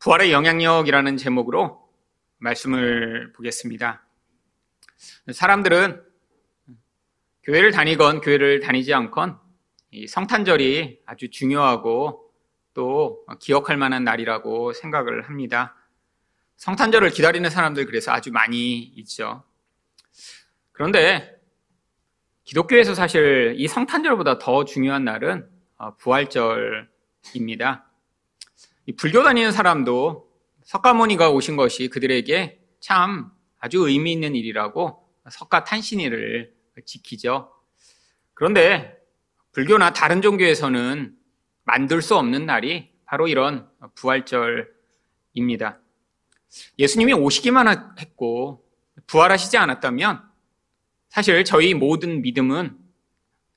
부활의 영향력이라는 제목으로 말씀을 보겠습니다. 사람들은 교회를 다니건 교회를 다니지 않건 성탄절이 아주 중요하고 또 기억할 만한 날이라고 생각을 합니다. 성탄절을 기다리는 사람들 그래서 아주 많이 있죠. 그런데 기독교에서 사실 이 성탄절보다 더 중요한 날은 부활절입니다. 불교 다니는 사람도 석가모니가 오신 것이 그들에게 참 아주 의미 있는 일이라고 석가 탄신일을 지키죠. 그런데 불교나 다른 종교에서는 만들 수 없는 날이 바로 이런 부활절입니다. 예수님이 오시기만 했고 부활하시지 않았다면 사실 저희 모든 믿음은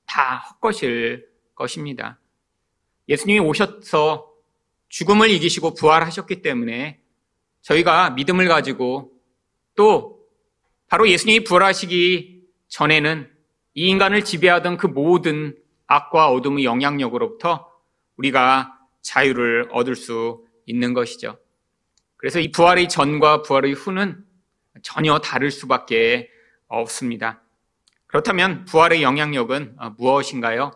다 헛것일 것입니다. 예수님이 오셔서 죽음을 이기시고 부활하셨기 때문에 저희가 믿음을 가지고 또 바로 예수님이 부활하시기 전에는 이 인간을 지배하던 그 모든 악과 어둠의 영향력으로부터 우리가 자유를 얻을 수 있는 것이죠. 그래서 이 부활의 전과 부활의 후는 전혀 다를 수밖에 없습니다. 그렇다면 부활의 영향력은 무엇인가요?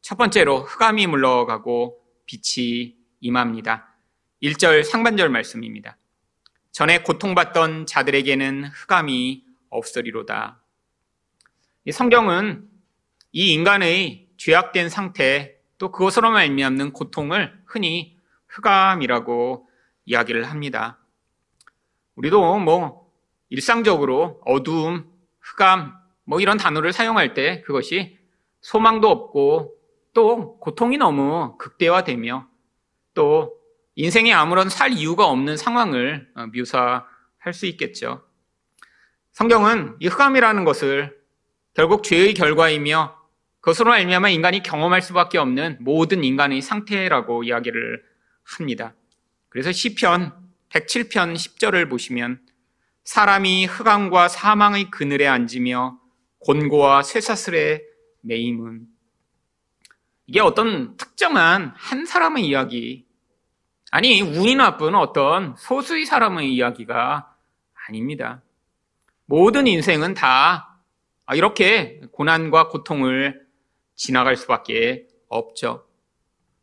첫 번째로 흑암이 물러가고 빛이 임합니다. 1절 상반절 말씀입니다. 전에 고통받던 자들에게는 흑암이 없으리로다. 이 성경은 이 인간의 죄악된 상태 또 그것으로 말미암는 고통을 흔히 흑암이라고 이야기를 합니다. 우리도 뭐 일상적으로 어두움, 흑암 뭐 이런 단어를 사용할 때 그것이 소망도 없고 또 고통이 너무 극대화되며 또 인생에 아무런 살 이유가 없는 상황을 어, 묘사할 수 있겠죠. 성경은 이 흑암이라는 것을 결국 죄의 결과이며 그것으로 알미암아 인간이 경험할 수밖에 없는 모든 인간의 상태라고 이야기를 합니다. 그래서 시편 107편 10절을 보시면 사람이 흑암과 사망의 그늘에 앉으며 곤고와 쇠사슬에 매임은 이게 어떤 특정한 한 사람의 이야기, 아니, 운이 나쁜 어떤 소수의 사람의 이야기가 아닙니다. 모든 인생은 다 이렇게 고난과 고통을 지나갈 수밖에 없죠.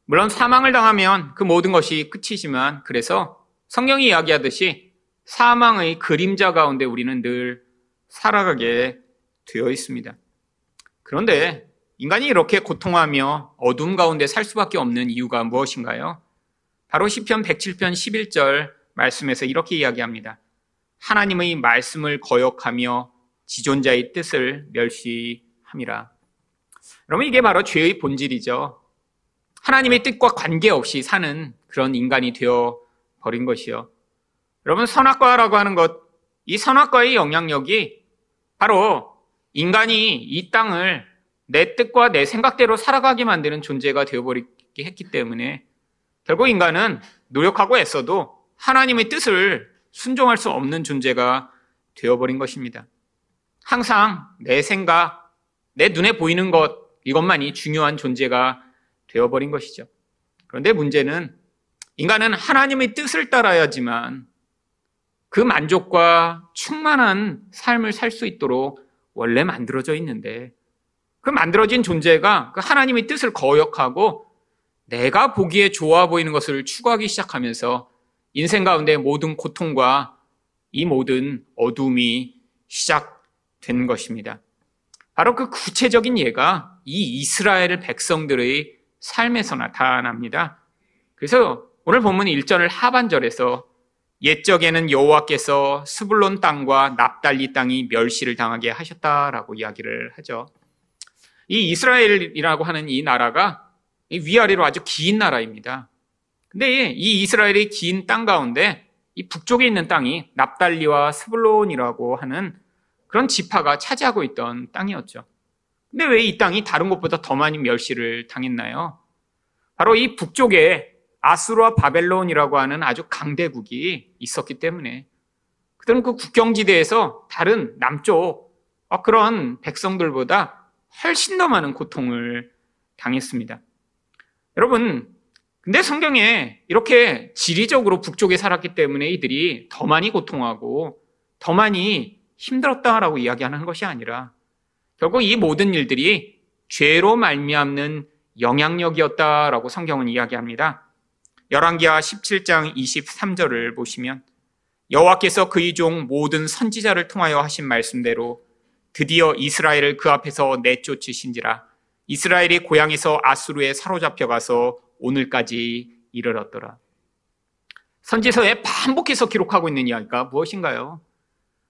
물론 사망을 당하면 그 모든 것이 끝이지만 그래서 성경이 이야기하듯이 사망의 그림자 가운데 우리는 늘 살아가게 되어 있습니다. 그런데 인간이 이렇게 고통하며 어둠 가운데 살 수밖에 없는 이유가 무엇인가요? 바로 시편 107편 11절 말씀에서 이렇게 이야기합니다. 하나님의 말씀을 거역하며 지존자의 뜻을 멸시함이라. 여러분 이게 바로 죄의 본질이죠. 하나님의 뜻과 관계없이 사는 그런 인간이 되어 버린 것이요. 여러분 선악과라고 하는 것, 이 선악과의 영향력이 바로 인간이 이 땅을 내 뜻과 내 생각대로 살아가게 만드는 존재가 되어버리게 했기 때문에 결국 인간은 노력하고 애써도 하나님의 뜻을 순종할 수 없는 존재가 되어버린 것입니다. 항상 내 생각, 내 눈에 보이는 것, 이것만이 중요한 존재가 되어버린 것이죠. 그런데 문제는 인간은 하나님의 뜻을 따라야지만 그 만족과 충만한 삶을 살 수 있도록 원래 만들어져 있는데 그 만들어진 존재가 그 하나님의 뜻을 거역하고 내가 보기에 좋아 보이는 것을 추구하기 시작하면서 인생 가운데 모든 고통과 이 모든 어둠이 시작된 것입니다. 바로 그 구체적인 예가 이 이스라엘 백성들의 삶에서 나타납니다. 그래서 오늘 본문 1절을 하반절에서 옛적에는 여호와께서 스불론 땅과 납달리 땅이 멸시를 당하게 하셨다라고 이야기를 하죠. 이 이스라엘이라고 하는 이 나라가 위아래로 아주 긴 나라입니다. 근데 이 이스라엘의 긴 땅 가운데 이 북쪽에 있는 땅이 납달리와 스불론이라고 하는 그런 지파가 차지하고 있던 땅이었죠. 근데 왜 이 땅이 다른 곳보다 더 많이 멸시를 당했나요? 바로 이 북쪽에 아수르와 바벨론이라고 하는 아주 강대국이 있었기 때문에 그들은 그 국경지대에서 다른 남쪽 그런 백성들보다 훨씬 더 많은 고통을 당했습니다. 여러분, 근데 성경에 이렇게 지리적으로 북쪽에 살았기 때문에 이들이 더 많이 고통하고 더 많이 힘들었다라고 이야기하는 것이 아니라 결국 이 모든 일들이 죄로 말미암는 영향력이었다라고 성경은 이야기합니다. 열왕기하 17장 23절을 보시면 여호와께서 그의 종 모든 선지자를 통하여 하신 말씀대로 드디어 이스라엘을 그 앞에서 내쫓으신지라 이스라엘이 고향에서 아수르에 사로잡혀 가서 오늘까지 이르렀더라. 선지서에 반복해서 기록하고 있는 이야기가 무엇인가요?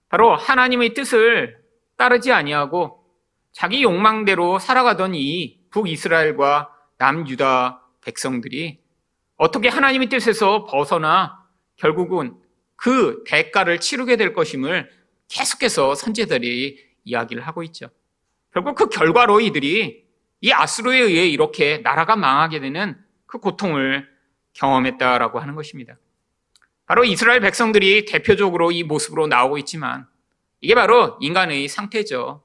바로 하나님의 뜻을 따르지 아니하고 자기 욕망대로 살아가던 이 북이스라엘과 남유다 백성들이 어떻게 하나님의 뜻에서 벗어나 결국은 그 대가를 치르게 될 것임을 계속해서 선제들이 이야기를 하고 있죠. 결국 그 결과로 이들이 이 아수르에 의해 이렇게 나라가 망하게 되는 그 고통을 경험했다라고 하는 것입니다. 바로 이스라엘 백성들이 대표적으로 이 모습으로 나오고 있지만 이게 바로 인간의 상태죠.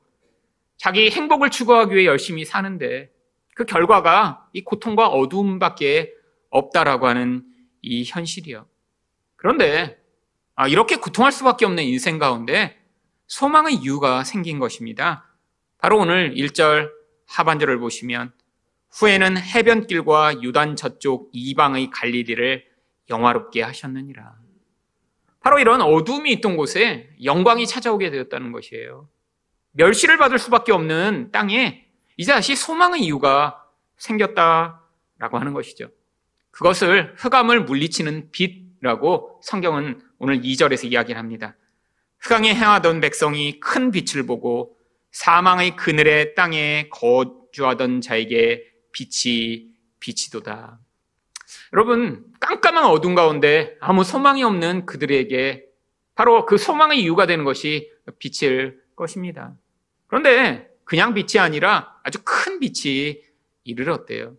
자기 행복을 추구하기 위해 열심히 사는데 그 결과가 이 고통과 어두움밖에 없다라고 하는 이 현실이요. 그런데 아, 이렇게 고통할 수밖에 없는 인생 가운데 소망의 이유가 생긴 것입니다. 바로 오늘 1절 하반절을 보시면 후에는 해변길과 유단 저쪽 이방의 갈릴리를 영화롭게 하셨느니라. 바로 이런 어둠이 있던 곳에 영광이 찾아오게 되었다는 것이에요. 멸시를 받을 수밖에 없는 땅에 이제 다시 소망의 이유가 생겼다라고 하는 것이죠. 그것을 흑암을 물리치는 빛이라고 성경은 오늘 2절에서 이야기를 합니다. 흑암에 행하던 백성이 큰 빛을 보고 사망의 그늘의 땅에 거주하던 자에게 빛이 빛이도다. 여러분, 깜깜한 어둠 가운데 아무 소망이 없는 그들에게 바로 그 소망의 이유가 되는 것이 빛일 것입니다. 그런데 그냥 빛이 아니라 아주 큰 빛이 이르렀대요.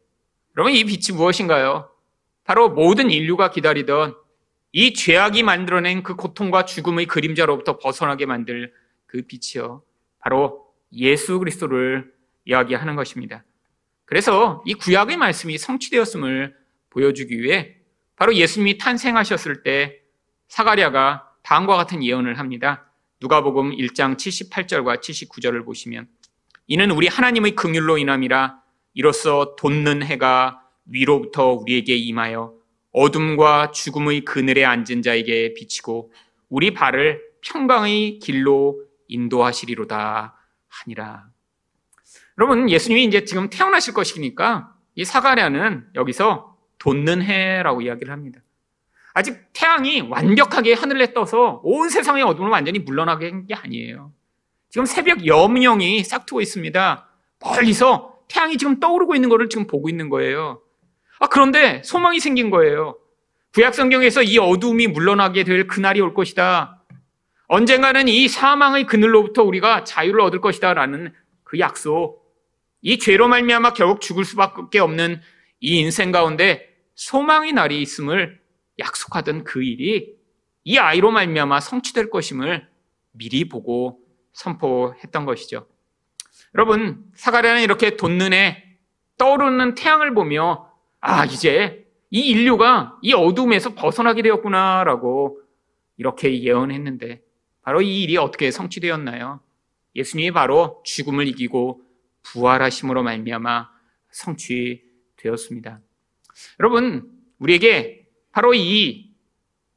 여러분, 이 빛이 무엇인가요? 바로 모든 인류가 기다리던 이 죄악이 만들어낸 그 고통과 죽음의 그림자로부터 벗어나게 만들 그 빛이요. 바로 예수 그리스도를 이야기하는 것입니다. 그래서 이 구약의 말씀이 성취되었음을 보여주기 위해 바로 예수님이 탄생하셨을 때 사가랴가 다음과 같은 예언을 합니다. 누가복음 1장 78절과 79절을 보시면 이는 우리 하나님의 긍휼로 인함이라 이로써 돋는 해가 위로부터 우리에게 임하여 어둠과 죽음의 그늘에 앉은 자에게 비치고 우리 발을 평강의 길로 인도하시리로다 하니라. 여러분, 예수님이 이제 지금 태어나실 것이니까 이 사가랴는 여기서 돋는 해라고 이야기를 합니다. 아직 태양이 완벽하게 하늘에 떠서 온 세상의 어둠을 완전히 물러나게 한 게 아니에요. 지금 새벽 염령이 싹트고 있습니다. 멀리서 태양이 지금 떠오르고 있는 것을 지금 보고 있는 거예요. 아, 그런데 소망이 생긴 거예요. 구약 성경에서 이 어둠이 물러나게 될 그날이 올 것이다. 언젠가는 이 사망의 그늘로부터 우리가 자유를 얻을 것이다. 라는 그 약속. 이 죄로 말미암아 결국 죽을 수밖에 없는 이 인생 가운데 소망의 날이 있음을 약속하던 그 일이 이 아이로 말미암아 성취될 것임을 미리 보고 선포했던 것이죠. 여러분, 사가랴는 이렇게 돋는에 떠오르는 태양을 보며 아, 이제 이 인류가 이 어둠에서 벗어나게 되었구나라고 이렇게 예언했는데 바로 이 일이 어떻게 성취되었나요? 예수님이 바로 죽음을 이기고 부활하심으로 말미암아 성취되었습니다. 여러분, 우리에게 바로 이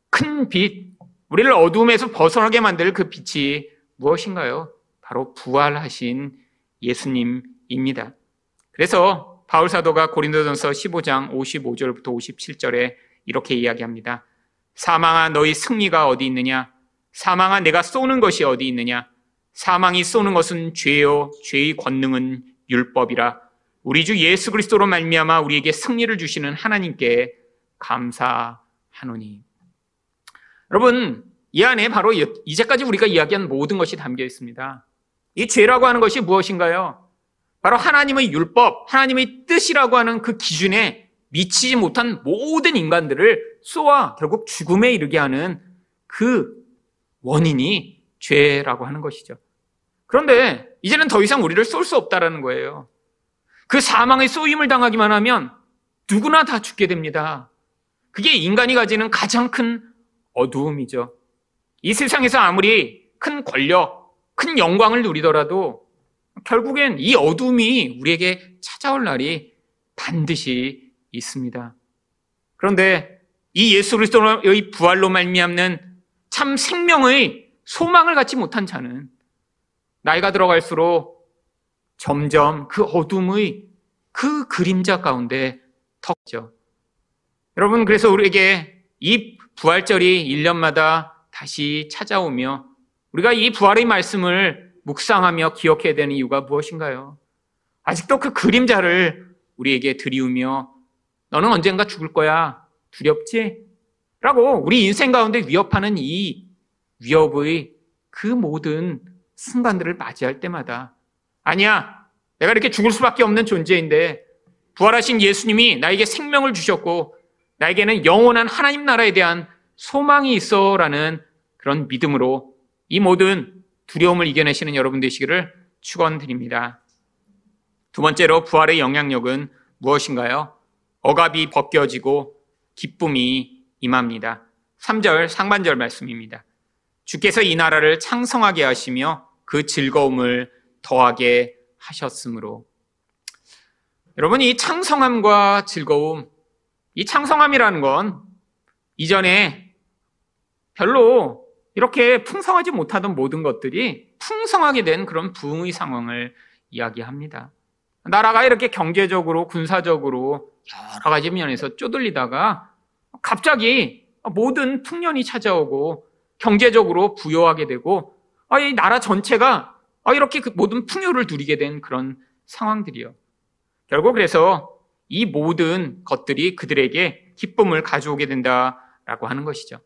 큰 빛, 우리를 어둠에서 벗어나게 만들 그 빛이 무엇인가요? 바로 부활하신 예수님입니다. 그래서 바울 사도가 고린도전서 15장 55절부터 57절에 이렇게 이야기합니다. 사망아 너희 승리가 어디 있느냐? 사망아 내가 쏘는 것이 어디 있느냐? 사망이 쏘는 것은 죄요 죄의 권능은 율법이라 우리 주 예수 그리스도로 말미암아 우리에게 승리를 주시는 하나님께 감사하노니. 여러분, 이 안에 바로 이제까지 우리가 이야기한 모든 것이 담겨 있습니다. 이 죄라고 하는 것이 무엇인가요? 바로 하나님의 율법, 하나님의 뜻이라고 하는 그 기준에 미치지 못한 모든 인간들을 쏘아 결국 죽음에 이르게 하는 그 원인이 죄라고 하는 것이죠. 그런데 이제는 더 이상 우리를 쏠 수 없다라는 거예요. 그 사망의 쏘임을 당하기만 하면 누구나 다 죽게 됩니다. 그게 인간이 가지는 가장 큰 어두움이죠. 이 세상에서 아무리 큰 권력, 큰 영광을 누리더라도 결국엔 이 어둠이 우리에게 찾아올 날이 반드시 있습니다. 그런데 이 예수 그리스도의 부활로 말미암는 참 생명의 소망을 갖지 못한 자는 나이가 들어갈수록 점점 그 어둠의 그 그림자 가운데 턱죠. 여러분, 그래서 우리에게 이 부활절이 1년마다 다시 찾아오며 우리가 이 부활의 말씀을 묵상하며 기억해야 되는 이유가 무엇인가요? 아직도 그 그림자를 우리에게 드리우며 너는 언젠가 죽을 거야. 두렵지? 라고 우리 인생 가운데 위협하는 이 위협의 그 모든 순간들을 맞이할 때마다 아니야. 내가 이렇게 죽을 수밖에 없는 존재인데 부활하신 예수님이 나에게 생명을 주셨고 나에게는 영원한 하나님 나라에 대한 소망이 있어라는 그런 믿음으로 이 모든 두려움을 이겨내시는 여러분 되시기를 축원드립니다. 두 번째로 부활의 영향력은 무엇인가요? 억압이 벗겨지고 기쁨이 임합니다. 3절 상반절 말씀입니다. 주께서 이 나라를 창성하게 하시며 그 즐거움을 더하게 하셨으므로 여러분 이 창성함과 즐거움 이 창성함이라는 건 이전에 별로 이렇게 풍성하지 못하던 모든 것들이 풍성하게 된 그런 부흥의 상황을 이야기합니다. 나라가 이렇게 경제적으로 군사적으로 여러 가지 면에서 쪼들리다가 갑자기 모든 풍년이 찾아오고 경제적으로 부여하게 되고 아, 이 나라 전체가 아, 이렇게 그 모든 풍요를 누리게 된 그런 상황들이요. 결국 그래서 이 모든 것들이 그들에게 기쁨을 가져오게 된다라고 하는 것이죠.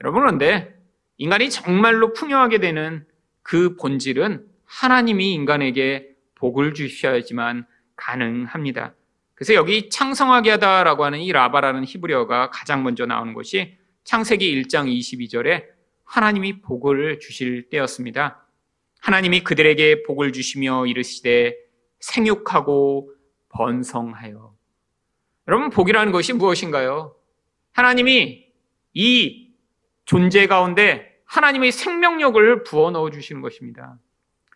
여러분 그런데 인간이 정말로 풍요하게 되는 그 본질은 하나님이 인간에게 복을 주셔야지만 가능합니다. 그래서 여기 창성하게 하다라고 하는 이 라바라는 히브리어가 가장 먼저 나오는 것이 창세기 1장 22절에 하나님이 복을 주실 때였습니다. 하나님이 그들에게 복을 주시며 이르시되 생육하고 번성하여. 여러분, 복이라는 것이 무엇인가요? 하나님이 이 존재 가운데 하나님의 생명력을 부어 넣어 주시는 것입니다.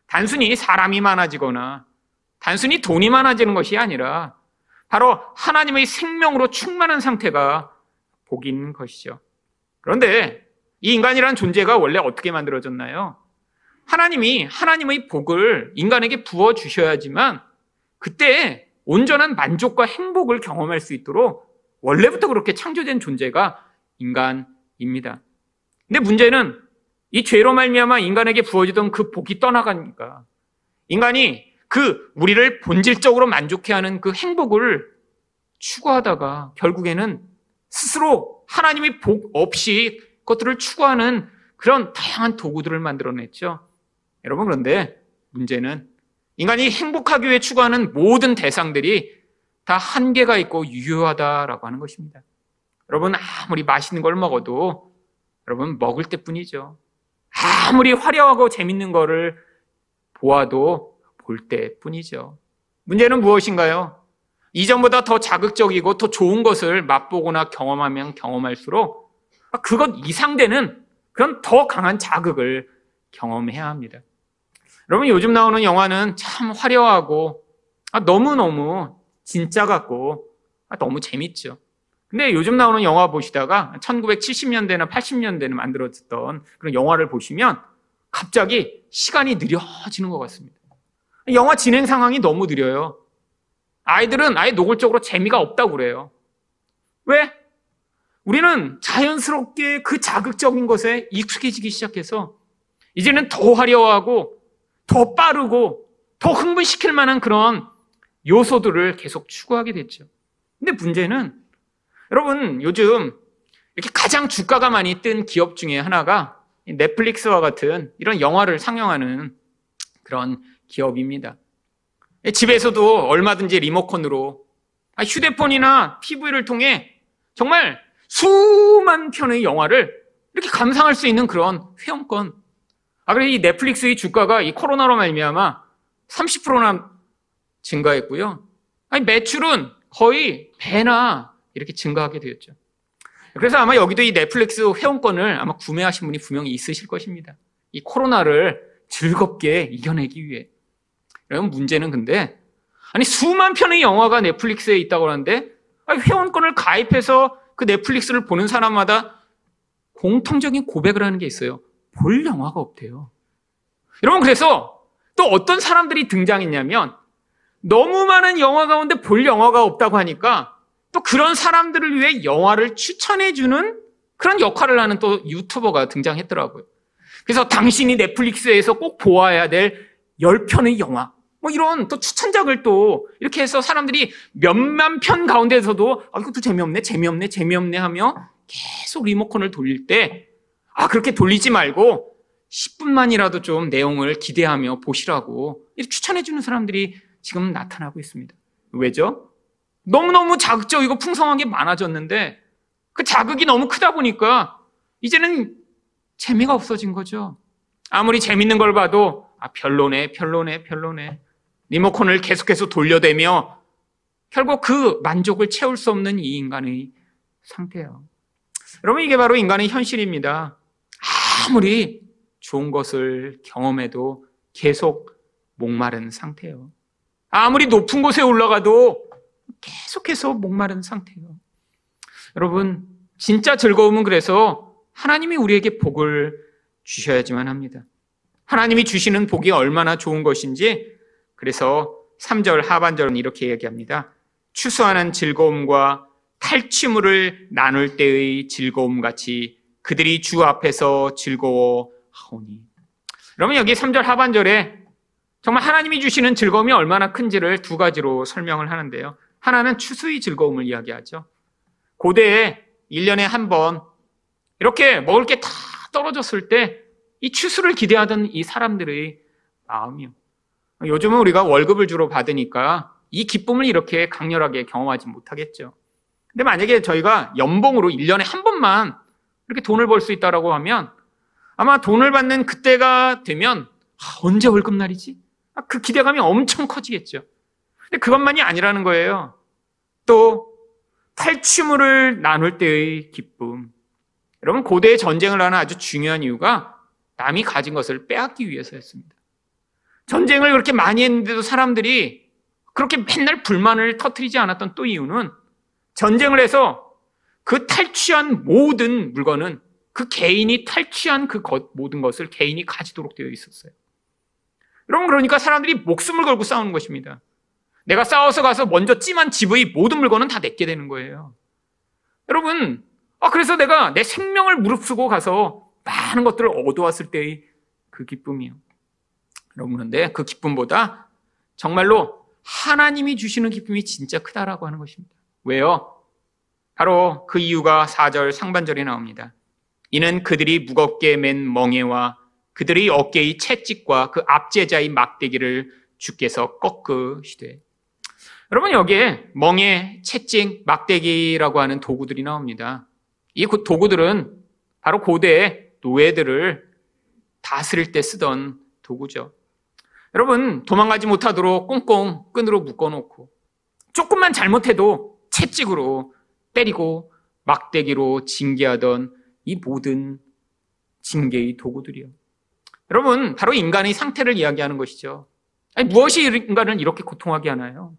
단순히 사람이 많아지거나 단순히 돈이 많아지는 것이 아니라 바로 하나님의 생명으로 충만한 상태가 복인 것이죠. 그런데 이 인간이라는 존재가 원래 어떻게 만들어졌나요? 하나님이 하나님의 복을 인간에게 부어 주셔야지만 그때 온전한 만족과 행복을 경험할 수 있도록 원래부터 그렇게 창조된 존재가 인간입니다. 근데 문제는 이 죄로 말미암아 인간에게 부어지던 그 복이 떠나가니까 인간이 그 우리를 본질적으로 만족해 하는 그 행복을 추구하다가 결국에는 스스로 하나님의 복 없이 것들을 추구하는 그런 다양한 도구들을 만들어냈죠. 여러분 그런데 문제는 인간이 행복하기 위해 추구하는 모든 대상들이 다 한계가 있고 유효하다라고 하는 것입니다. 여러분 아무리 맛있는 걸 먹어도 여러분 먹을 때 뿐이죠. 아무리 화려하고 재밌는 거를 보아도 볼 때뿐이죠. 문제는 무엇인가요? 이전보다 더 자극적이고 더 좋은 것을 맛보거나 경험하면 경험할수록 그것 이상되는 그런 더 강한 자극을 경험해야 합니다. 여러분 요즘 나오는 영화는 참 화려하고 너무너무 진짜 같고 너무 재밌죠. 근데 요즘 나오는 영화 보시다가 1970년대나 80년대에 만들어졌던 그런 영화를 보시면 갑자기 시간이 느려지는 것 같습니다. 영화 진행 상황이 너무 느려요. 아이들은 아예 노골적으로 재미가 없다고 그래요. 왜? 우리는 자연스럽게 그 자극적인 것에 익숙해지기 시작해서 이제는 더 화려하고 더 빠르고 더 흥분시킬 만한 그런 요소들을 계속 추구하게 됐죠. 근데 문제는 여러분, 요즘 이렇게 가장 주가가 많이 뜬 기업 중에 하나가 넷플릭스와 같은 이런 영화를 상영하는 그런 기업입니다. 집에서도 얼마든지 리모컨으로 아, 휴대폰이나 TV를 통해 정말 수만 편의 영화를 이렇게 감상할 수 있는 그런 회원권. 아, 그래 이 넷플릭스의 주가가 이 코로나로 말미암아 30%나 증가했고요. 아니 매출은 거의 배나 이렇게 증가하게 되었죠. 그래서 아마 여기도 이 넷플릭스 회원권을 아마 구매하신 분이 분명히 있으실 것입니다. 이 코로나를 즐겁게 이겨내기 위해. 그럼 문제는 근데 아니 수만 편의 영화가 넷플릭스에 있다고 하는데 회원권을 가입해서 그 넷플릭스를 보는 사람마다 공통적인 고백을 하는 게 있어요. 볼 영화가 없대요. 여러분 그래서 또 어떤 사람들이 등장했냐면 너무 많은 영화 가운데 볼 영화가 없다고 하니까 또 그런 사람들을 위해 영화를 추천해주는 그런 역할을 하는 또 유튜버가 등장했더라고요. 그래서 당신이 넷플릭스에서 꼭 보아야 될 10편의 영화, 뭐 이런 또 추천작을 또 이렇게 해서 사람들이 몇만 편 가운데서도 아, 이것도 재미없네, 재미없네, 재미없네 하며 계속 리모컨을 돌릴 때, 아, 그렇게 돌리지 말고 10분만이라도 좀 내용을 기대하며 보시라고 이렇게 추천해주는 사람들이 지금 나타나고 있습니다. 왜죠? 너무너무 자극적이고 풍성한 게 많아졌는데 그 자극이 너무 크다 보니까 이제는 재미가 없어진 거죠. 아무리 재밌는 걸 봐도 아, 별로네, 별로네, 별로네. 리모컨을 계속해서 돌려대며 결국 그 만족을 채울 수 없는 이 인간의 상태예요. 여러분 이게 바로 인간의 현실입니다. 아무리 좋은 것을 경험해도 계속 목마른 상태예요. 아무리 높은 곳에 올라가도 계속해서 목마른 상태예요. 여러분 진짜 즐거움은 그래서 하나님이 우리에게 복을 주셔야지만 합니다. 하나님이 주시는 복이 얼마나 좋은 것인지 그래서 3절 하반절은 이렇게 얘기합니다. 추수하는 즐거움과 탈취물을 나눌 때의 즐거움 같이 그들이 주 앞에서 즐거워 하오니. 그러면 여기 3절 하반절에 정말 하나님이 주시는 즐거움이 얼마나 큰지를 두 가지로 설명을 하는데요. 하나는 추수의 즐거움을 이야기하죠. 고대에 1년에 한 번 이렇게 먹을 게 다 떨어졌을 때 이 추수를 기대하던 이 사람들의 마음이요. 요즘은 우리가 월급을 주로 받으니까 이 기쁨을 이렇게 강렬하게 경험하지 못하겠죠. 근데 만약에 저희가 연봉으로 1년에 한 번만 이렇게 돈을 벌 수 있다라고 하면 아마 돈을 받는 그때가 되면 아, 언제 월급날이지? 아, 그 기대감이 엄청 커지겠죠. 근데 그것만이 아니라는 거예요. 또 탈취물을 나눌 때의 기쁨. 여러분 고대의 전쟁을 하는 아주 중요한 이유가 남이 가진 것을 빼앗기 위해서였습니다. 전쟁을 그렇게 많이 했는데도 사람들이 그렇게 맨날 불만을 터트리지 않았던 또 이유는 전쟁을 해서 그 탈취한 모든 물건은 그 개인이 탈취한 그 것, 모든 것을 개인이 가지도록 되어 있었어요. 여러분, 그러니까 사람들이 목숨을 걸고 싸우는 것입니다. 내가 싸워서 가서 먼저 찜한 집의 모든 물건은 다 내게 되는 거예요. 여러분, 아, 그래서 내가 내 생명을 무릅쓰고 가서 많은 것들을 얻어왔을 때의 그 기쁨이요. 그런데 그 기쁨보다 정말로 하나님이 주시는 기쁨이 진짜 크다라고 하는 것입니다. 왜요? 바로 그 이유가 4절 상반절에 나옵니다. 이는 그들이 무겁게 맨 멍에와 그들의 어깨의 채찍과 그 앞제자의 막대기를 주께서 꺾으시되. 여러분 여기에 멍에, 채찍, 막대기라고 하는 도구들이 나옵니다. 이 도구들은 바로 고대의 노예들을 다스릴 때 쓰던 도구죠. 여러분 도망가지 못하도록 꽁꽁 끈으로 묶어놓고 조금만 잘못해도 채찍으로 때리고 막대기로 징계하던 이 모든 징계의 도구들이요. 여러분 바로 인간의 상태를 이야기하는 것이죠. 아니, 무엇이 인간을 이렇게 고통하게 하나요?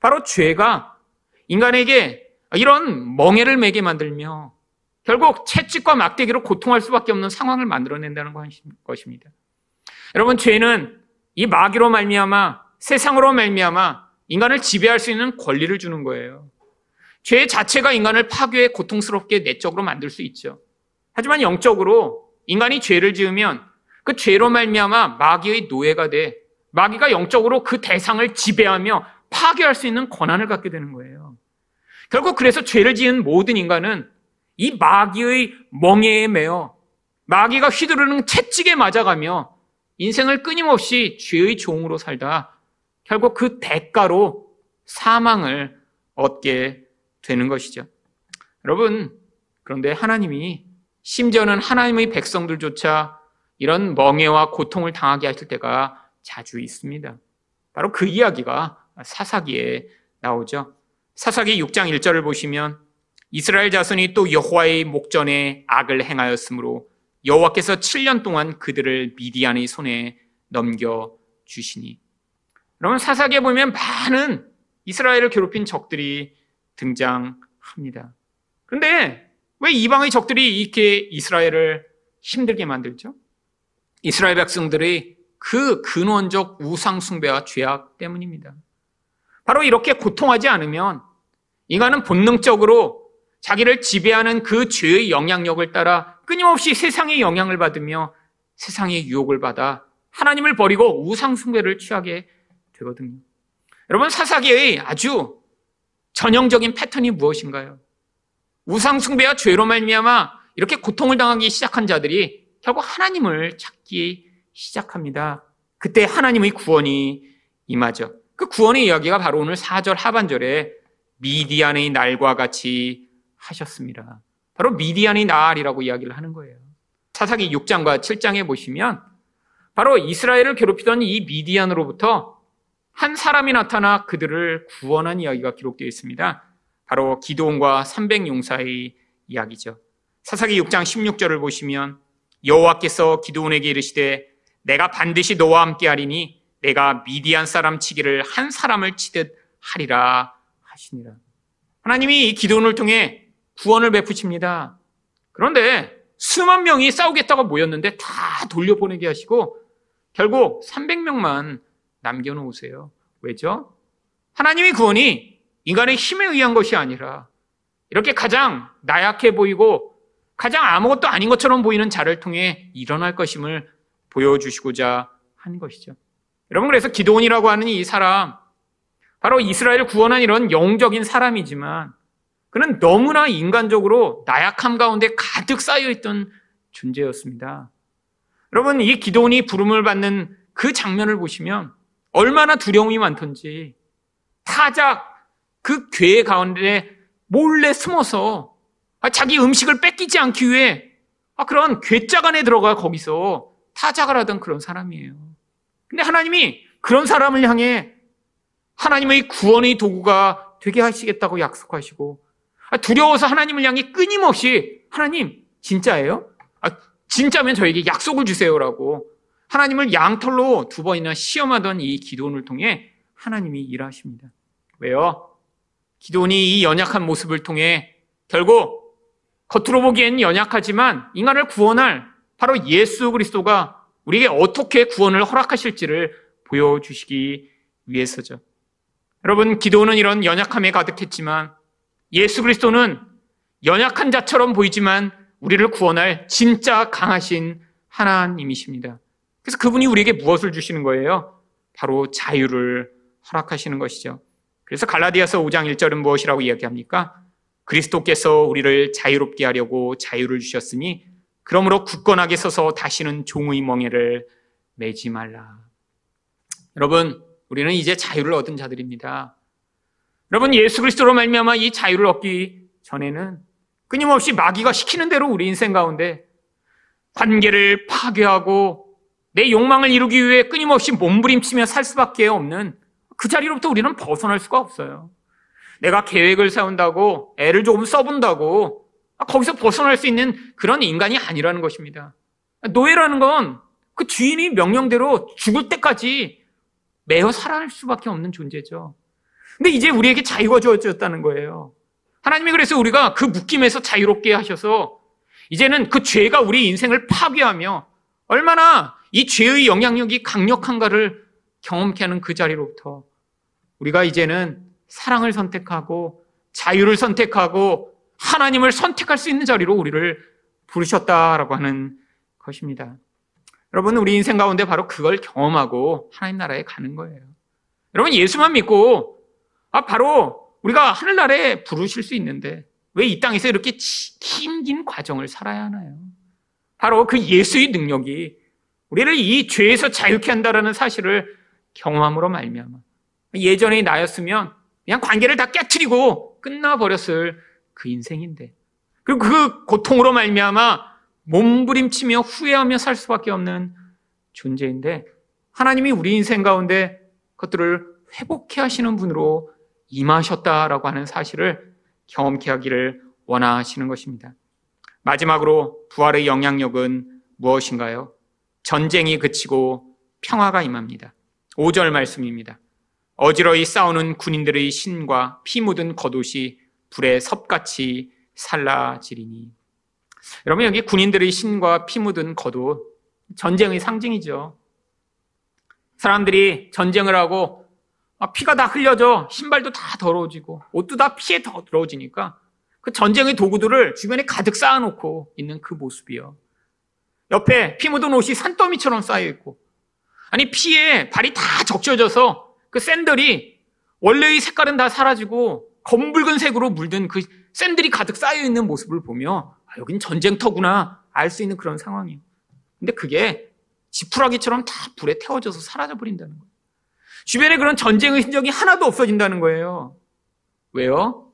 바로 죄가 인간에게 이런 멍해를 매게 만들며 결국 채찍과 막대기로 고통할 수밖에 없는 상황을 만들어낸다는 것입니다. 여러분 죄는 이 마귀로 말미암아 세상으로 말미암아 인간을 지배할 수 있는 권리를 주는 거예요. 죄 자체가 인간을 파괴해 고통스럽게 내적으로 만들 수 있죠. 하지만 영적으로 인간이 죄를 지으면 그 죄로 말미암아 마귀의 노예가 돼 마귀가 영적으로 그 대상을 지배하며 파괴할 수 있는 권한을 갖게 되는 거예요. 결국 그래서 죄를 지은 모든 인간은 이 마귀의 멍에에 매어 마귀가 휘두르는 채찍에 맞아가며 인생을 끊임없이 죄의 종으로 살다 결국 그 대가로 사망을 얻게 되는 것이죠. 여러분, 그런데 하나님이 심지어는 하나님의 백성들조차 이런 멍해와 고통을 당하게 하실 때가 자주 있습니다. 바로 그 이야기가 사사기에 나오죠. 사사기 6장 1절을 보시면 이스라엘 자손이 또 여호와의 목전에 악을 행하였으므로 여호와께서 7년 동안 그들을 미디안의 손에 넘겨 주시니. 여러분 사사기에 보면 많은 이스라엘을 괴롭힌 적들이 등장합니다. 그런데 왜 이방의 적들이 이렇게 이스라엘을 힘들게 만들죠? 이스라엘 백성들의 그 근원적 우상숭배와 죄악 때문입니다. 바로 이렇게 고통하지 않으면 인간은 본능적으로 자기를 지배하는 그 죄의 영향력을 따라 끊임없이 세상의 영향을 받으며 세상의 유혹을 받아 하나님을 버리고 우상숭배를 취하게 되거든요. 여러분 사사기의 아주 전형적인 패턴이 무엇인가요? 우상숭배와 죄로 말미암아 이렇게 고통을 당하기 시작한 자들이 결국 하나님을 찾기 시작합니다. 그때 하나님의 구원이 임하죠. 그 구원의 이야기가 바로 오늘 4절 하반절에 미디안의 날과 같이 하셨습니다. 바로 미디안의 날이라고 이야기를 하는 거예요. 사사기 6장과 7장에 보시면 바로 이스라엘을 괴롭히던 이 미디안으로부터 한 사람이 나타나 그들을 구원한 이야기가 기록되어 있습니다. 바로 기도원과 300용사의 이야기죠. 사사기 6장 16절을 보시면 여호와께서 기도원에게 이르시되 내가 반드시 너와 함께 하리니 내가 미디안 사람 치기를 한 사람을 치듯 하리라 하시니라. 하나님이 이 기도원을 통해 구원을 베푸십니다. 그런데 수만 명이 싸우겠다고 모였는데 다 돌려보내게 하시고 결국 300명만 남겨놓으세요. 왜죠? 하나님의 구원이 인간의 힘에 의한 것이 아니라 이렇게 가장 나약해 보이고 가장 아무것도 아닌 것처럼 보이는 자를 통해 일어날 것임을 보여주시고자 한 것이죠. 여러분 그래서 기도원이라고 하는 이 사람 바로 이스라엘을 구원한 이런 영적인 사람이지만 그는 너무나 인간적으로 나약함 가운데 가득 쌓여있던 존재였습니다. 여러분, 이 기도원이 부름을 받는 그 장면을 보시면 얼마나 두려움이 많던지 타작 그 괴 가운데 몰래 숨어서 자기 음식을 뺏기지 않기 위해 그런 괴짝 안에 들어가 거기서 타작을 하던 그런 사람이에요. 근데 하나님이 그런 사람을 향해 하나님의 구원의 도구가 되게 하시겠다고 약속하시고 아, 두려워서 하나님을 향해 끊임없이 하나님 진짜예요? 아, 진짜면 저에게 약속을 주세요라고 하나님을 양털로 두 번이나 시험하던 이 기도원을 통해 하나님이 일하십니다. 왜요? 기도원이 이 연약한 모습을 통해 결국 겉으로 보기엔 연약하지만 인간을 구원할 바로 예수 그리스도가 우리에게 어떻게 구원을 허락하실지를 보여주시기 위해서죠. 여러분, 기도는 이런 연약함에 가득했지만 예수 그리스도는 연약한 자처럼 보이지만 우리를 구원할 진짜 강하신 하나님이십니다. 그래서 그분이 우리에게 무엇을 주시는 거예요? 바로 자유를 허락하시는 것이죠. 그래서 갈라디아서 5장 1절은 무엇이라고 이야기합니까? 그리스도께서 우리를 자유롭게 하려고 자유를 주셨으니 그러므로 굳건하게 서서 다시는 종의 멍에를 매지 말라. 여러분, 우리는 이제 자유를 얻은 자들입니다. 여러분 예수 그리스도로 말미암아 이 자유를 얻기 전에는 끊임없이 마귀가 시키는 대로 우리 인생 가운데 관계를 파괴하고 내 욕망을 이루기 위해 끊임없이 몸부림치며 살 수밖에 없는 그 자리로부터 우리는 벗어날 수가 없어요. 내가 계획을 세운다고 애를 조금 써본다고 거기서 벗어날 수 있는 그런 인간이 아니라는 것입니다. 노예라는 건 그 주인이 명령대로 죽을 때까지 매어 살아갈 수밖에 없는 존재죠. 근데 이제 우리에게 자유가 주어졌다는 거예요. 하나님이 그래서 우리가 그 묶임에서 자유롭게 하셔서 이제는 그 죄가 우리 인생을 파괴하며 얼마나 이 죄의 영향력이 강력한가를 경험케 하는 그 자리로부터 우리가 이제는 사랑을 선택하고 자유를 선택하고 하나님을 선택할 수 있는 자리로 우리를 부르셨다라고 하는 것입니다. 여러분, 우리 인생 가운데 바로 그걸 경험하고 하나님 나라에 가는 거예요. 여러분, 예수만 믿고 아, 바로 우리가 하늘나라에 부르실 수 있는데 왜 이 땅에서 이렇게 힘긴 과정을 살아야 하나요? 바로 그 예수의 능력이 우리를 이 죄에서 자유케 한다라는 사실을 경험함으로 말미암아 예전의 나였으면 그냥 관계를 다 깨뜨리고 끝나버렸을 그 인생인데 그리고 그 고통으로 말미암아 몸부림치며 후회하며 살 수밖에 없는 존재인데 하나님이 우리 인생 가운데 그것들을 회복해 하시는 분으로 임하셨다라고 하는 사실을 경험케 하기를 원하시는 것입니다. 마지막으로 부활의 영향력은 무엇인가요? 전쟁이 그치고 평화가 임합니다. 5절 말씀입니다. 어지러이 싸우는 군인들의 신과 피 묻은 겉옷이 불에 섭같이 살라지리니. 여러분 여기 군인들의 신과 피 묻은 겉옷 전쟁의 상징이죠. 사람들이 전쟁을 하고 피가 다 흘려져 신발도 다 더러워지고 옷도 다 피에 더러워지니까 그 전쟁의 도구들을 주변에 가득 쌓아놓고 있는 그 모습이요. 옆에 피 묻은 옷이 산더미처럼 쌓여 있고 아니 피에 발이 다 적셔져서 그 샌들이 원래의 색깔은 다 사라지고 검붉은 색으로 물든 그 샌들이 가득 쌓여 있는 모습을 보며 아, 여긴 전쟁터구나 알 수 있는 그런 상황이에요. 근데 그게 지푸라기처럼 다 불에 태워져서 사라져 버린다는 거예요. 주변에 그런 전쟁의 흔적이 하나도 없어진다는 거예요. 왜요?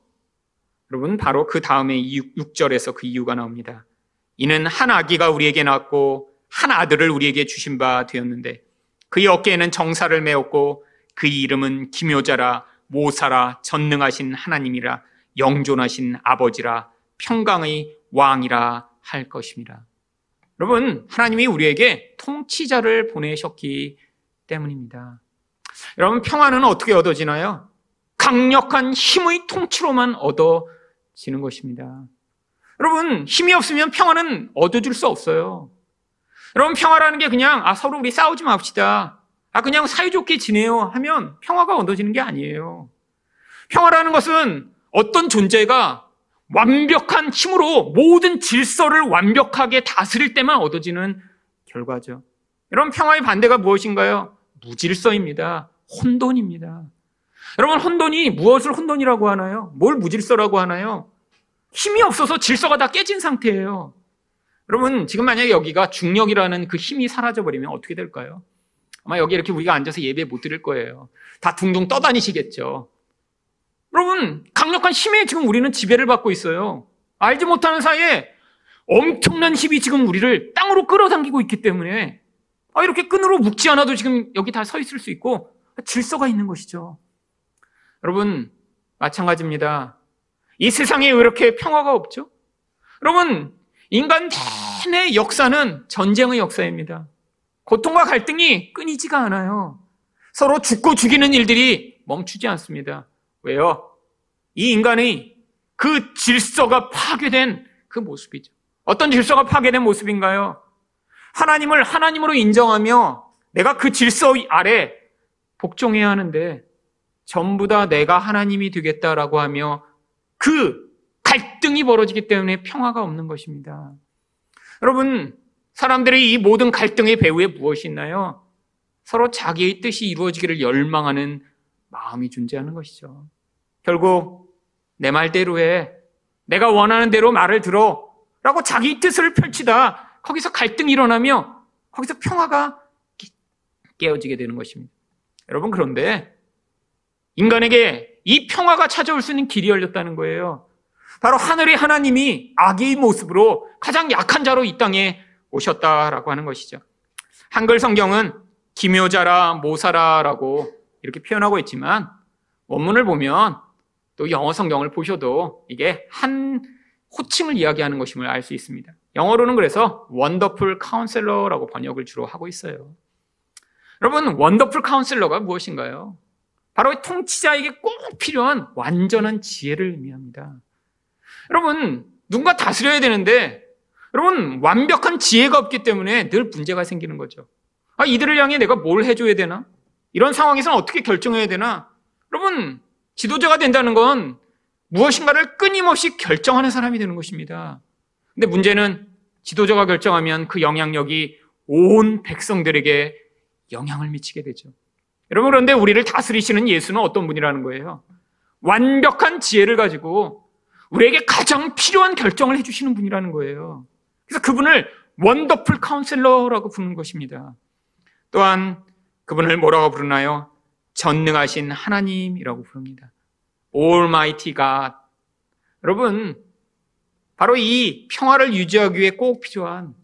여러분 바로 그 다음에 6절에서 그 이유가 나옵니다. 이는 한 아기가 우리에게 낳았고 한 아들을 우리에게 주신 바 되었는데 그의 어깨에는 정사를 메었고 그의 이름은 기묘자라 모사라 전능하신 하나님이라 영존하신 아버지라 평강의 왕이라 할 것입니다. 여러분, 하나님이 우리에게 통치자를 보내셨기 때문입니다. 여러분, 평화는 어떻게 얻어지나요? 강력한 힘의 통치로만 얻어지는 것입니다. 여러분, 힘이 없으면 평화는 얻어줄 수 없어요. 여러분, 평화라는 게 그냥, 아, 서로 우리 싸우지 맙시다. 아, 그냥 사이좋게 지내요 하면 평화가 얻어지는 게 아니에요. 평화라는 것은 어떤 존재가 완벽한 힘으로 모든 질서를 완벽하게 다스릴 때만 얻어지는 결과죠. 여러분, 평화의 반대가 무엇인가요? 무질서입니다. 혼돈입니다. 여러분, 혼돈이 무엇을 혼돈이라고 하나요? 뭘 무질서라고 하나요? 힘이 없어서 질서가 다 깨진 상태예요. 여러분, 지금 만약에 여기가 중력이라는 그 힘이 사라져버리면 어떻게 될까요? 아마 여기 이렇게 우리가 앉아서 예배 못 드릴 거예요. 다 둥둥 떠다니시겠죠. 여러분, 강력한 힘에 지금 우리는 지배를 받고 있어요. 알지 못하는 사이에 엄청난 힘이 지금 우리를 땅으로 끌어당기고 있기 때문에 아, 이렇게 끈으로 묶지 않아도 지금 여기 다 서 있을 수 있고 질서가 있는 것이죠. 여러분, 마찬가지입니다. 이 세상에 왜 이렇게 평화가 없죠? 여러분, 인간 내내 역사는 전쟁의 역사입니다. 고통과 갈등이 끊이지가 않아요. 서로 죽고 죽이는 일들이 멈추지 않습니다. 왜요? 이 인간의 그 질서가 파괴된 그 모습이죠. 어떤 질서가 파괴된 모습인가요? 하나님을 하나님으로 인정하며 내가 그 질서 아래 복종해야 하는데 전부 다 내가 하나님이 되겠다라고 하며 그 갈등이 벌어지기 때문에 평화가 없는 것입니다. 여러분, 사람들의 이 모든 갈등의 배후에 무엇이 있나요? 서로 자기의 뜻이 이루어지기를 열망하는 마음이 존재하는 것이죠. 결국 내 말대로 해. 내가 원하는 대로 말을 들어. 라고 자기 뜻을 펼치다 거기서 갈등이 일어나며 거기서 평화가 깨어지게 되는 것입니다. 여러분 그런데 인간에게 이 평화가 찾아올 수 있는 길이 열렸다는 거예요. 바로 하늘의 하나님이 아기의 모습으로 가장 약한 자로 이 땅에 오셨다라고 하는 것이죠. 한글 성경은 기묘자라 모사라라고 이렇게 표현하고 있지만 원문을 보면 또 영어 성경을 보셔도 이게 한 호칭을 이야기하는 것임을 알 수 있습니다. 영어로는 그래서 Wonderful Counselor라고 번역을 주로 하고 있어요. 여러분, 원더풀 카운셀러가 무엇인가요? 바로 통치자에게 꼭 필요한 완전한 지혜를 의미합니다. 여러분, 누군가 다스려야 되는데 여러분, 완벽한 지혜가 없기 때문에 늘 문제가 생기는 거죠. 아, 이들을 향해 내가 뭘 해줘야 되나? 이런 상황에서는 어떻게 결정해야 되나? 여러분, 지도자가 된다는 건 무엇인가를 끊임없이 결정하는 사람이 되는 것입니다. 근데 문제는 지도자가 결정하면 그 영향력이 온 백성들에게 영향을 미치게 되죠. 여러분, 그런데 우리를 다스리시는 예수는 어떤 분이라는 거예요? 완벽한 지혜를 가지고 우리에게 가장 필요한 결정을 해주시는 분이라는 거예요. 그래서 그분을 Wonderful Counselor라고 부르는 것입니다. 또한 그분을 뭐라고 부르나요? 전능하신 하나님이라고 부릅니다. Almighty God. 여러분, 바로 이 평화를 유지하기 위해 꼭 필요한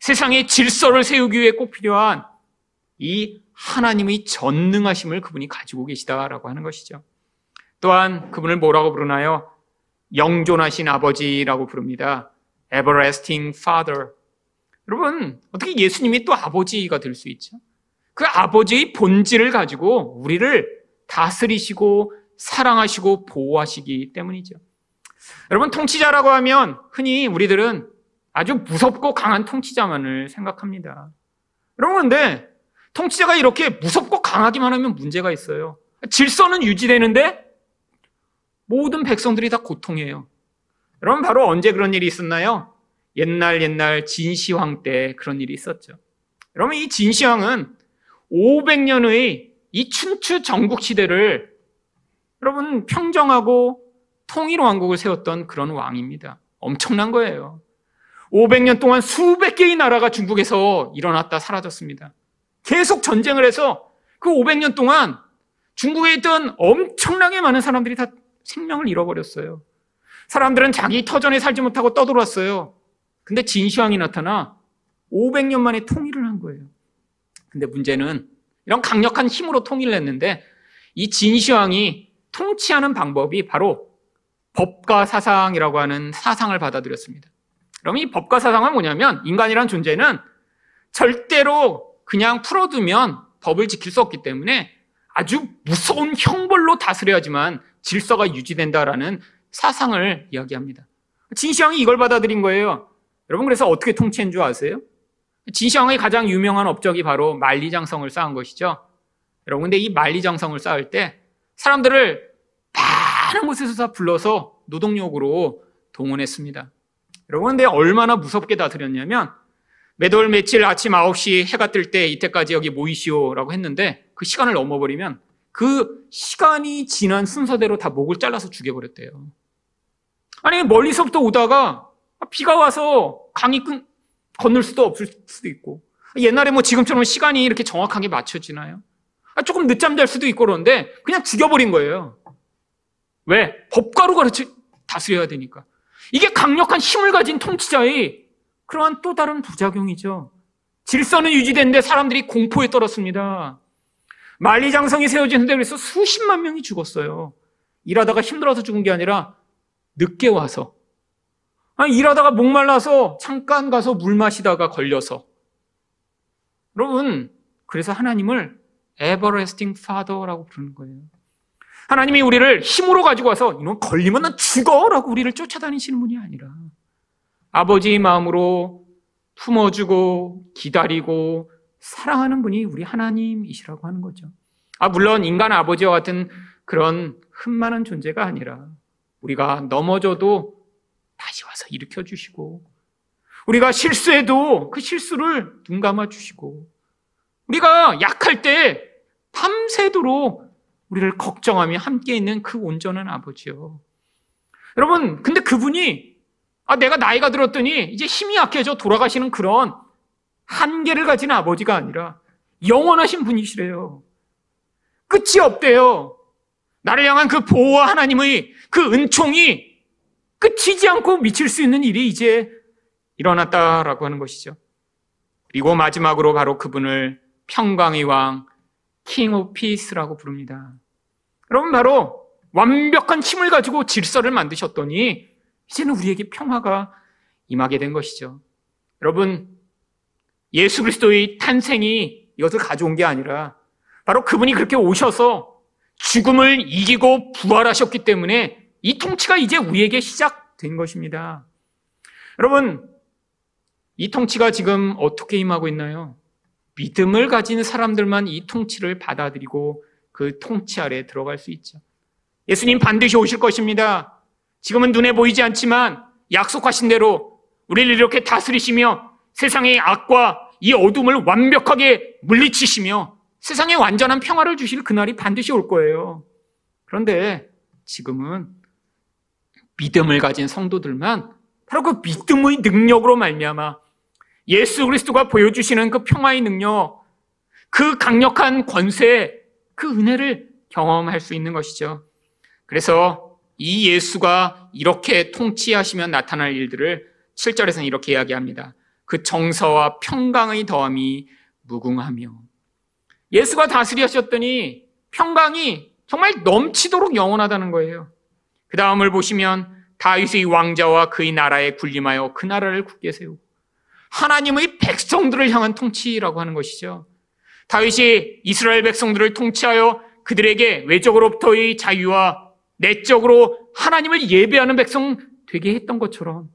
세상의 질서를 세우기 위해 꼭 필요한 이 하나님의 전능하심을 그분이 가지고 계시다라고 하는 것이죠. 또한 그분을 뭐라고 부르나요? 영존하신 아버지라고 부릅니다. Everlasting Father. 여러분, 어떻게 예수님이 또 아버지가 될 수 있죠? 그 아버지의 본질을 가지고 우리를 다스리시고 사랑하시고 보호하시기 때문이죠. 여러분, 통치자라고 하면 흔히 우리들은 아주 무섭고 강한 통치자만을 생각합니다. 여러분, 근데 통치자가 이렇게 무섭고 강하기만 하면 문제가 있어요. 질서는 유지되는데 모든 백성들이 다 고통해요. 여러분, 바로 언제 그런 일이 있었나요? 옛날 옛날 진시황 때 그런 일이 있었죠. 여러분, 이 진시황은 500년의 이 춘추 전국 시대를 여러분 평정하고 통일 왕국을 세웠던 그런 왕입니다. 엄청난 거예요. 500년 동안 수백 개의 나라가 중국에서 일어났다 사라졌습니다. 계속 전쟁을 해서 그 500년 동안 중국에 있던 엄청나게 많은 사람들이 다 생명을 잃어버렸어요. 사람들은 자기 터전에 살지 못하고 떠돌았어요. 근데 진시황이 나타나 500년 만에 통일을 한 거예요. 근데 문제는 이런 강력한 힘으로 통일을 했는데 이 진시황이 통치하는 방법이 바로 법과 사상이라고 하는 사상을 받아들였습니다. 그럼 이 법과 사상은 뭐냐면 인간이란 존재는 절대로 그냥 풀어두면 법을 지킬 수 없기 때문에 아주 무서운 형벌로 다스려야지만 질서가 유지된다라는 사상을 이야기합니다. 진시황이 이걸 받아들인 거예요. 여러분 그래서 어떻게 통치한 줄 아세요? 진시황의 가장 유명한 업적이 바로 만리장성을 쌓은 것이죠. 여러분 근데 이 만리장성을 쌓을 때 사람들을 많은 곳에서 다 불러서 노동력으로 동원했습니다. 여러분 근데 얼마나 무섭게 다스렸냐면 매달 며칠 아침 9시 해가 뜰 때 이때까지 여기 모이시오라고 했는데 그 시간을 넘어버리면 그 시간이 지난 순서대로 다 목을 잘라서 죽여버렸대요. 아니 멀리서부터 오다가 비가 와서 강이 끈, 건널 수도 없을 수도 있고 옛날에 뭐 지금처럼 시간이 이렇게 정확하게 맞춰지나요? 아, 조금 늦잠 잘 수도 있고 그런데 그냥 죽여버린 거예요. 왜? 법가로 가르쳐 다스려야 되니까. 이게 강력한 힘을 가진 통치자의 그러한 또 다른 부작용이죠. 질서는 유지됐는데 사람들이 공포에 떨었습니다. 만리장성이 세워진 데그래서 수십만 명이 죽었어요. 일하다가 힘들어서 죽은 게 아니라 늦게 와서. 아니, 일하다가 목말라서 잠깐 가서 물 마시다가 걸려서. 여러분, 그래서 하나님을 에버레스팅 파더라고 부르는 거예요. 하나님이 우리를 힘으로 가지고 와서 이놈 걸리면 난 죽어라고 우리를 쫓아다니시는 분이 아니라 아버지의 마음으로 품어주고 기다리고 사랑하는 분이 우리 하나님이시라고 하는 거죠. 아, 물론 인간 아버지와 같은 그런 흠 많은 존재가 아니라 우리가 넘어져도 다시 와서 일으켜 주시고 우리가 실수해도 그 실수를 눈 감아 주시고 우리가 약할 때 밤새도록 우리를 걱정하며 함께 있는 그 온전한 아버지요. 여러분, 근데 그분이 아, 내가 나이가 들었더니 이제 힘이 약해져 돌아가시는 그런 한계를 가진 아버지가 아니라 영원하신 분이시래요. 끝이 없대요. 나를 향한 그 보호와 하나님의 그 은총이 끝이지 않고 미칠 수 있는 일이 이제 일어났다라고 하는 것이죠. 그리고 마지막으로 바로 그분을 평강의 왕, King of Peace라고 부릅니다. 여러분 바로 완벽한 힘을 가지고 질서를 만드셨더니 이제는 우리에게 평화가 임하게 된 것이죠. 여러분 예수 그리스도의 탄생이 이것을 가져온 게 아니라 바로 그분이 그렇게 오셔서 죽음을 이기고 부활하셨기 때문에 이 통치가 이제 우리에게 시작된 것입니다. 여러분, 이 통치가 지금 어떻게 임하고 있나요? 믿음을 가진 사람들만 이 통치를 받아들이고 그 통치 아래 들어갈 수 있죠. 예수님 반드시 오실 것입니다. 지금은 눈에 보이지 않지만 약속하신 대로 우리를 이렇게 다스리시며 세상의 악과 이 어둠을 완벽하게 물리치시며 세상에 완전한 평화를 주실 그날이 반드시 올 거예요. 그런데 지금은 믿음을 가진 성도들만 바로 그 믿음의 능력으로 말미암아 예수 그리스도가 보여주시는 그 평화의 능력, 그 강력한 권세, 그 은혜를 경험할 수 있는 것이죠. 그래서 이 예수가 이렇게 통치하시면 나타날 일들을 7절에서는 이렇게 이야기합니다. 그 정서와 평강의 더함이 무궁하며 예수가 다스리셨더니 평강이 정말 넘치도록 영원하다는 거예요. 그 다음을 보시면 다윗의 왕자와 그의 나라에 군림하여 그 나라를 굳게 세우고 하나님의 백성들을 향한 통치라고 하는 것이죠. 다윗이 이스라엘 백성들을 통치하여 그들에게 외적으로부터의 자유와 내적으로 하나님을 예배하는 백성 되게 했던 것처럼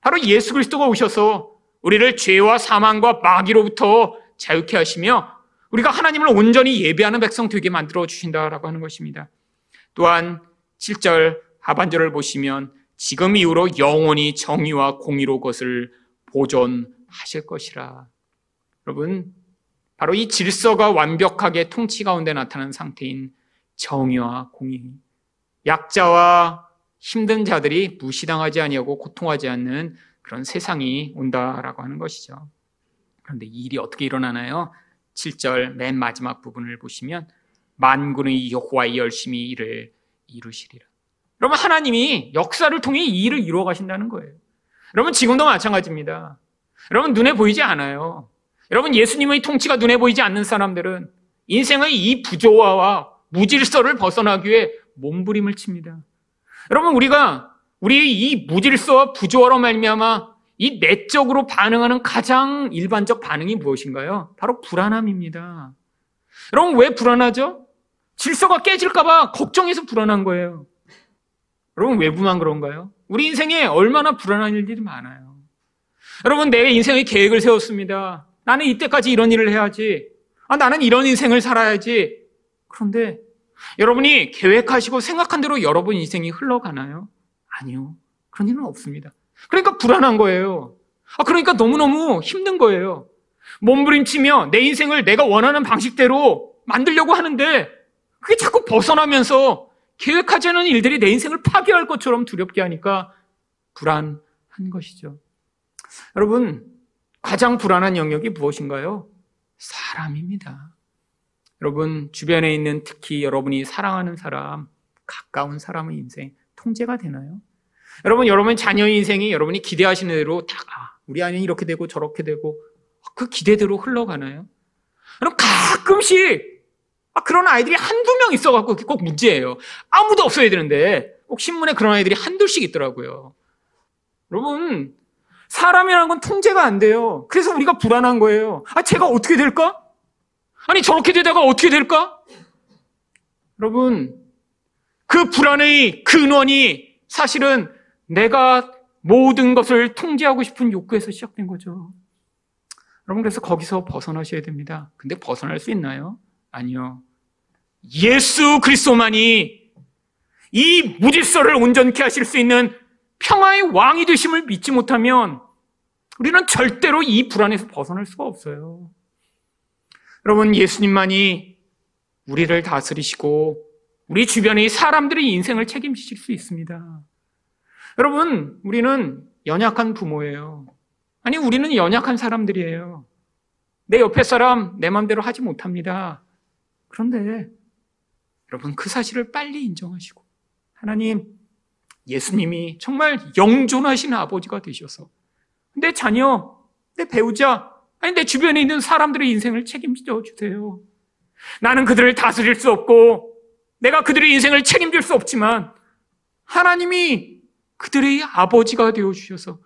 바로 예수 그리스도가 오셔서 우리를 죄와 사망과 마귀로부터 자유케 하시며 우리가 하나님을 온전히 예배하는 백성 되게 만들어 주신다라고 하는 것입니다. 또한 7절 하반절을 보시면 지금 이후로 영원히 정의와 공의로 것을 보존하실 것이라. 여러분, 바로 이 질서가 완벽하게 통치 가운데 나타난 상태인 정의와 공의. 약자와 힘든 자들이 무시당하지 아니하고 고통하지 않는 그런 세상이 온다라고 하는 것이죠. 그런데 이 일이 어떻게 일어나나요? 7절 맨 마지막 부분을 보시면 만군의 여호와의 열심히 일을 이루시리라. 여러분 하나님이 역사를 통해 이 일을 이루어 가신다는 거예요. 여러분 지금도 마찬가지입니다. 여러분 눈에 보이지 않아요. 여러분 예수님의 통치가 눈에 보이지 않는 사람들은 인생의 이 부조화와 무질서를 벗어나기 위해 몸부림을 칩니다. 여러분 우리가 우리의 이 무질서와 부조화로 말미암아 이 내적으로 반응하는 가장 일반적 반응이 무엇인가요? 바로 불안함입니다. 여러분 왜 불안하죠? 질서가 깨질까봐 걱정해서 불안한 거예요. 여러분 외부만 그런가요? 우리 인생에 얼마나 불안한 일들이 많아요. 여러분 내 인생의 계획을 세웠습니다. 나는 이때까지 이런 일을 해야지. 아, 나는 이런 인생을 살아야지. 그런데 여러분이 계획하시고 생각한 대로 여러분 인생이 흘러가나요? 아니요. 그런 일은 없습니다. 그러니까 불안한 거예요. 아, 그러니까 너무너무 힘든 거예요. 몸부림치며 내 인생을 내가 원하는 방식대로 만들려고 하는데 그게 자꾸 벗어나면서 계획하지 않은 일들이 내 인생을 파괴할 것처럼 두렵게 하니까 불안한 것이죠. 여러분, 가장 불안한 영역이 무엇인가요? 사람입니다. 여러분, 주변에 있는 특히 여러분이 사랑하는 사람, 가까운 사람의 인생, 통제가 되나요? 여러분, 여러분 자녀 인생이 여러분이 기대하시는 대로 다, 아, 우리 아이는 이렇게 되고 저렇게 되고 그 기대대로 흘러가나요? 그럼 가끔씩 아, 그런 아이들이 한두 명 있어갖고 꼭 문제예요. 아무도 없어야 되는데 꼭 신문에 그런 아이들이 한둘씩 있더라고요. 여러분, 사람이라는 건 통제가 안 돼요. 그래서 우리가 불안한 거예요. 아, 제가 어떻게 될까? 아니, 저렇게 되다가 어떻게 될까? 여러분, 그 불안의 근원이 사실은 내가 모든 것을 통제하고 싶은 욕구에서 시작된 거죠. 여러분, 그래서 거기서 벗어나셔야 됩니다. 근데 벗어날 수 있나요? 아니요. 예수 그리스도만이 이 무질서를 온전케 하실 수 있는 평화의 왕이 되심을 믿지 못하면 우리는 절대로 이 불안에서 벗어날 수가 없어요. 여러분, 예수님만이 우리를 다스리시고 우리 주변의 사람들의 인생을 책임지실 수 있습니다. 여러분, 우리는 연약한 부모예요. 아니, 우리는 연약한 사람들이에요. 내 옆에 사람 내 마음대로 하지 못합니다. 그런데 여러분 그 사실을 빨리 인정하시고 하나님 예수님이 정말 영존하신 아버지가 되셔서 내 자녀, 내 배우자, 아니 내 주변에 있는 사람들의 인생을 책임져 주세요. 나는 그들을 다스릴 수 없고 내가 그들의 인생을 책임질 수 없지만 하나님이 그들의 아버지가 되어 주셔서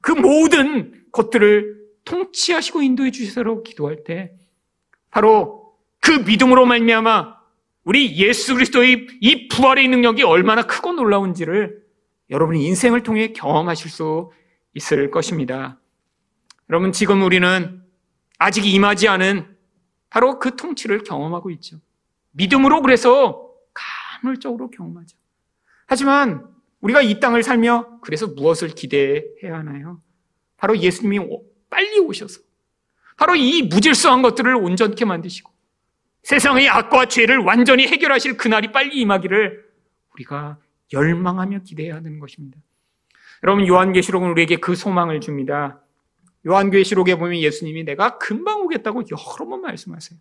그 모든 것들을 통치하시고 인도해 주시라고 기도할 때 바로 그 믿음으로 말미암아 우리 예수 그리스도의 이 부활의 능력이 얼마나 크고 놀라운지를 여러분이 인생을 통해 경험하실 수 있을 것입니다. 여러분 지금 우리는 아직 임하지 않은 바로 그 통치를 경험하고 있죠. 믿음으로 그래서 간헐적으로 경험하죠. 하지만 우리가 이 땅을 살며 그래서 무엇을 기대해야 하나요? 바로 예수님이 빨리 오셔서 바로 이 무질서한 것들을 온전케 만드시고 세상의 악과 죄를 완전히 해결하실 그날이 빨리 임하기를 우리가 열망하며 기대해야 하는 것입니다. 여러분 요한계시록은 우리에게 그 소망을 줍니다. 요한계시록에 보면 예수님이 내가 금방 오겠다고 여러 번 말씀하세요.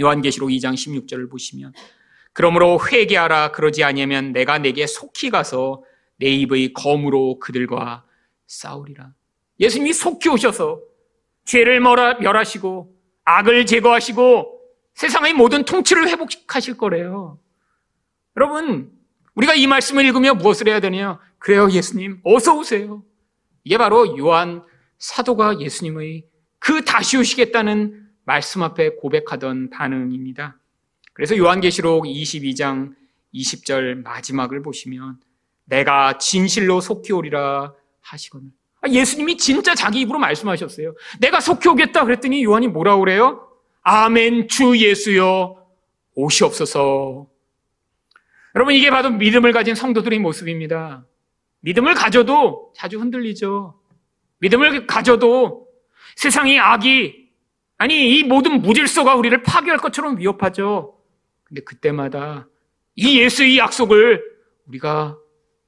요한계시록 2장 16절을 보시면 그러므로 회개하라 그러지 아니하면 내가 내게 속히 가서 내 입의 검으로 그들과 싸우리라. 예수님이 속히 오셔서 죄를 멸하시고 악을 제거하시고 세상의 모든 통치를 회복하실 거래요. 여러분, 우리가 이 말씀을 읽으며 무엇을 해야 되냐? 그래요, 예수님. 어서 오세요. 이게 바로 요한 사도가 예수님의 그 다시 오시겠다는 말씀 앞에 고백하던 반응입니다. 그래서 요한계시록 22장 20절 마지막을 보시면 내가 진실로 속히 오리라 하시거늘. 아, 예수님이 진짜 자기 입으로 말씀하셨어요. 내가 속히 오겠다 그랬더니 요한이 뭐라 그래요? 아멘 주 예수여 오시옵소서. 여러분 이게 바로 믿음을 가진 성도들의 모습입니다. 믿음을 가져도 자주 흔들리죠. 믿음을 가져도 세상이 악이 아니 이 모든 무질서가 우리를 파괴할 것처럼 위협하죠. 근데 그때마다 이 예수의 약속을 우리가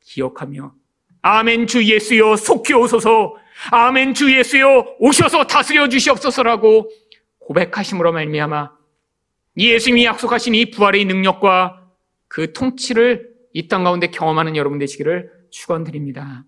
기억하며 아멘 주 예수여 속히 오소서 아멘 주 예수여 오셔서 다스려 주시옵소서라고 고백하심으로 말미암아 이 예수님이 약속하신 이 부활의 능력과 그 통치를 이 땅 가운데 경험하는 여러분 되시기를 축원드립니다.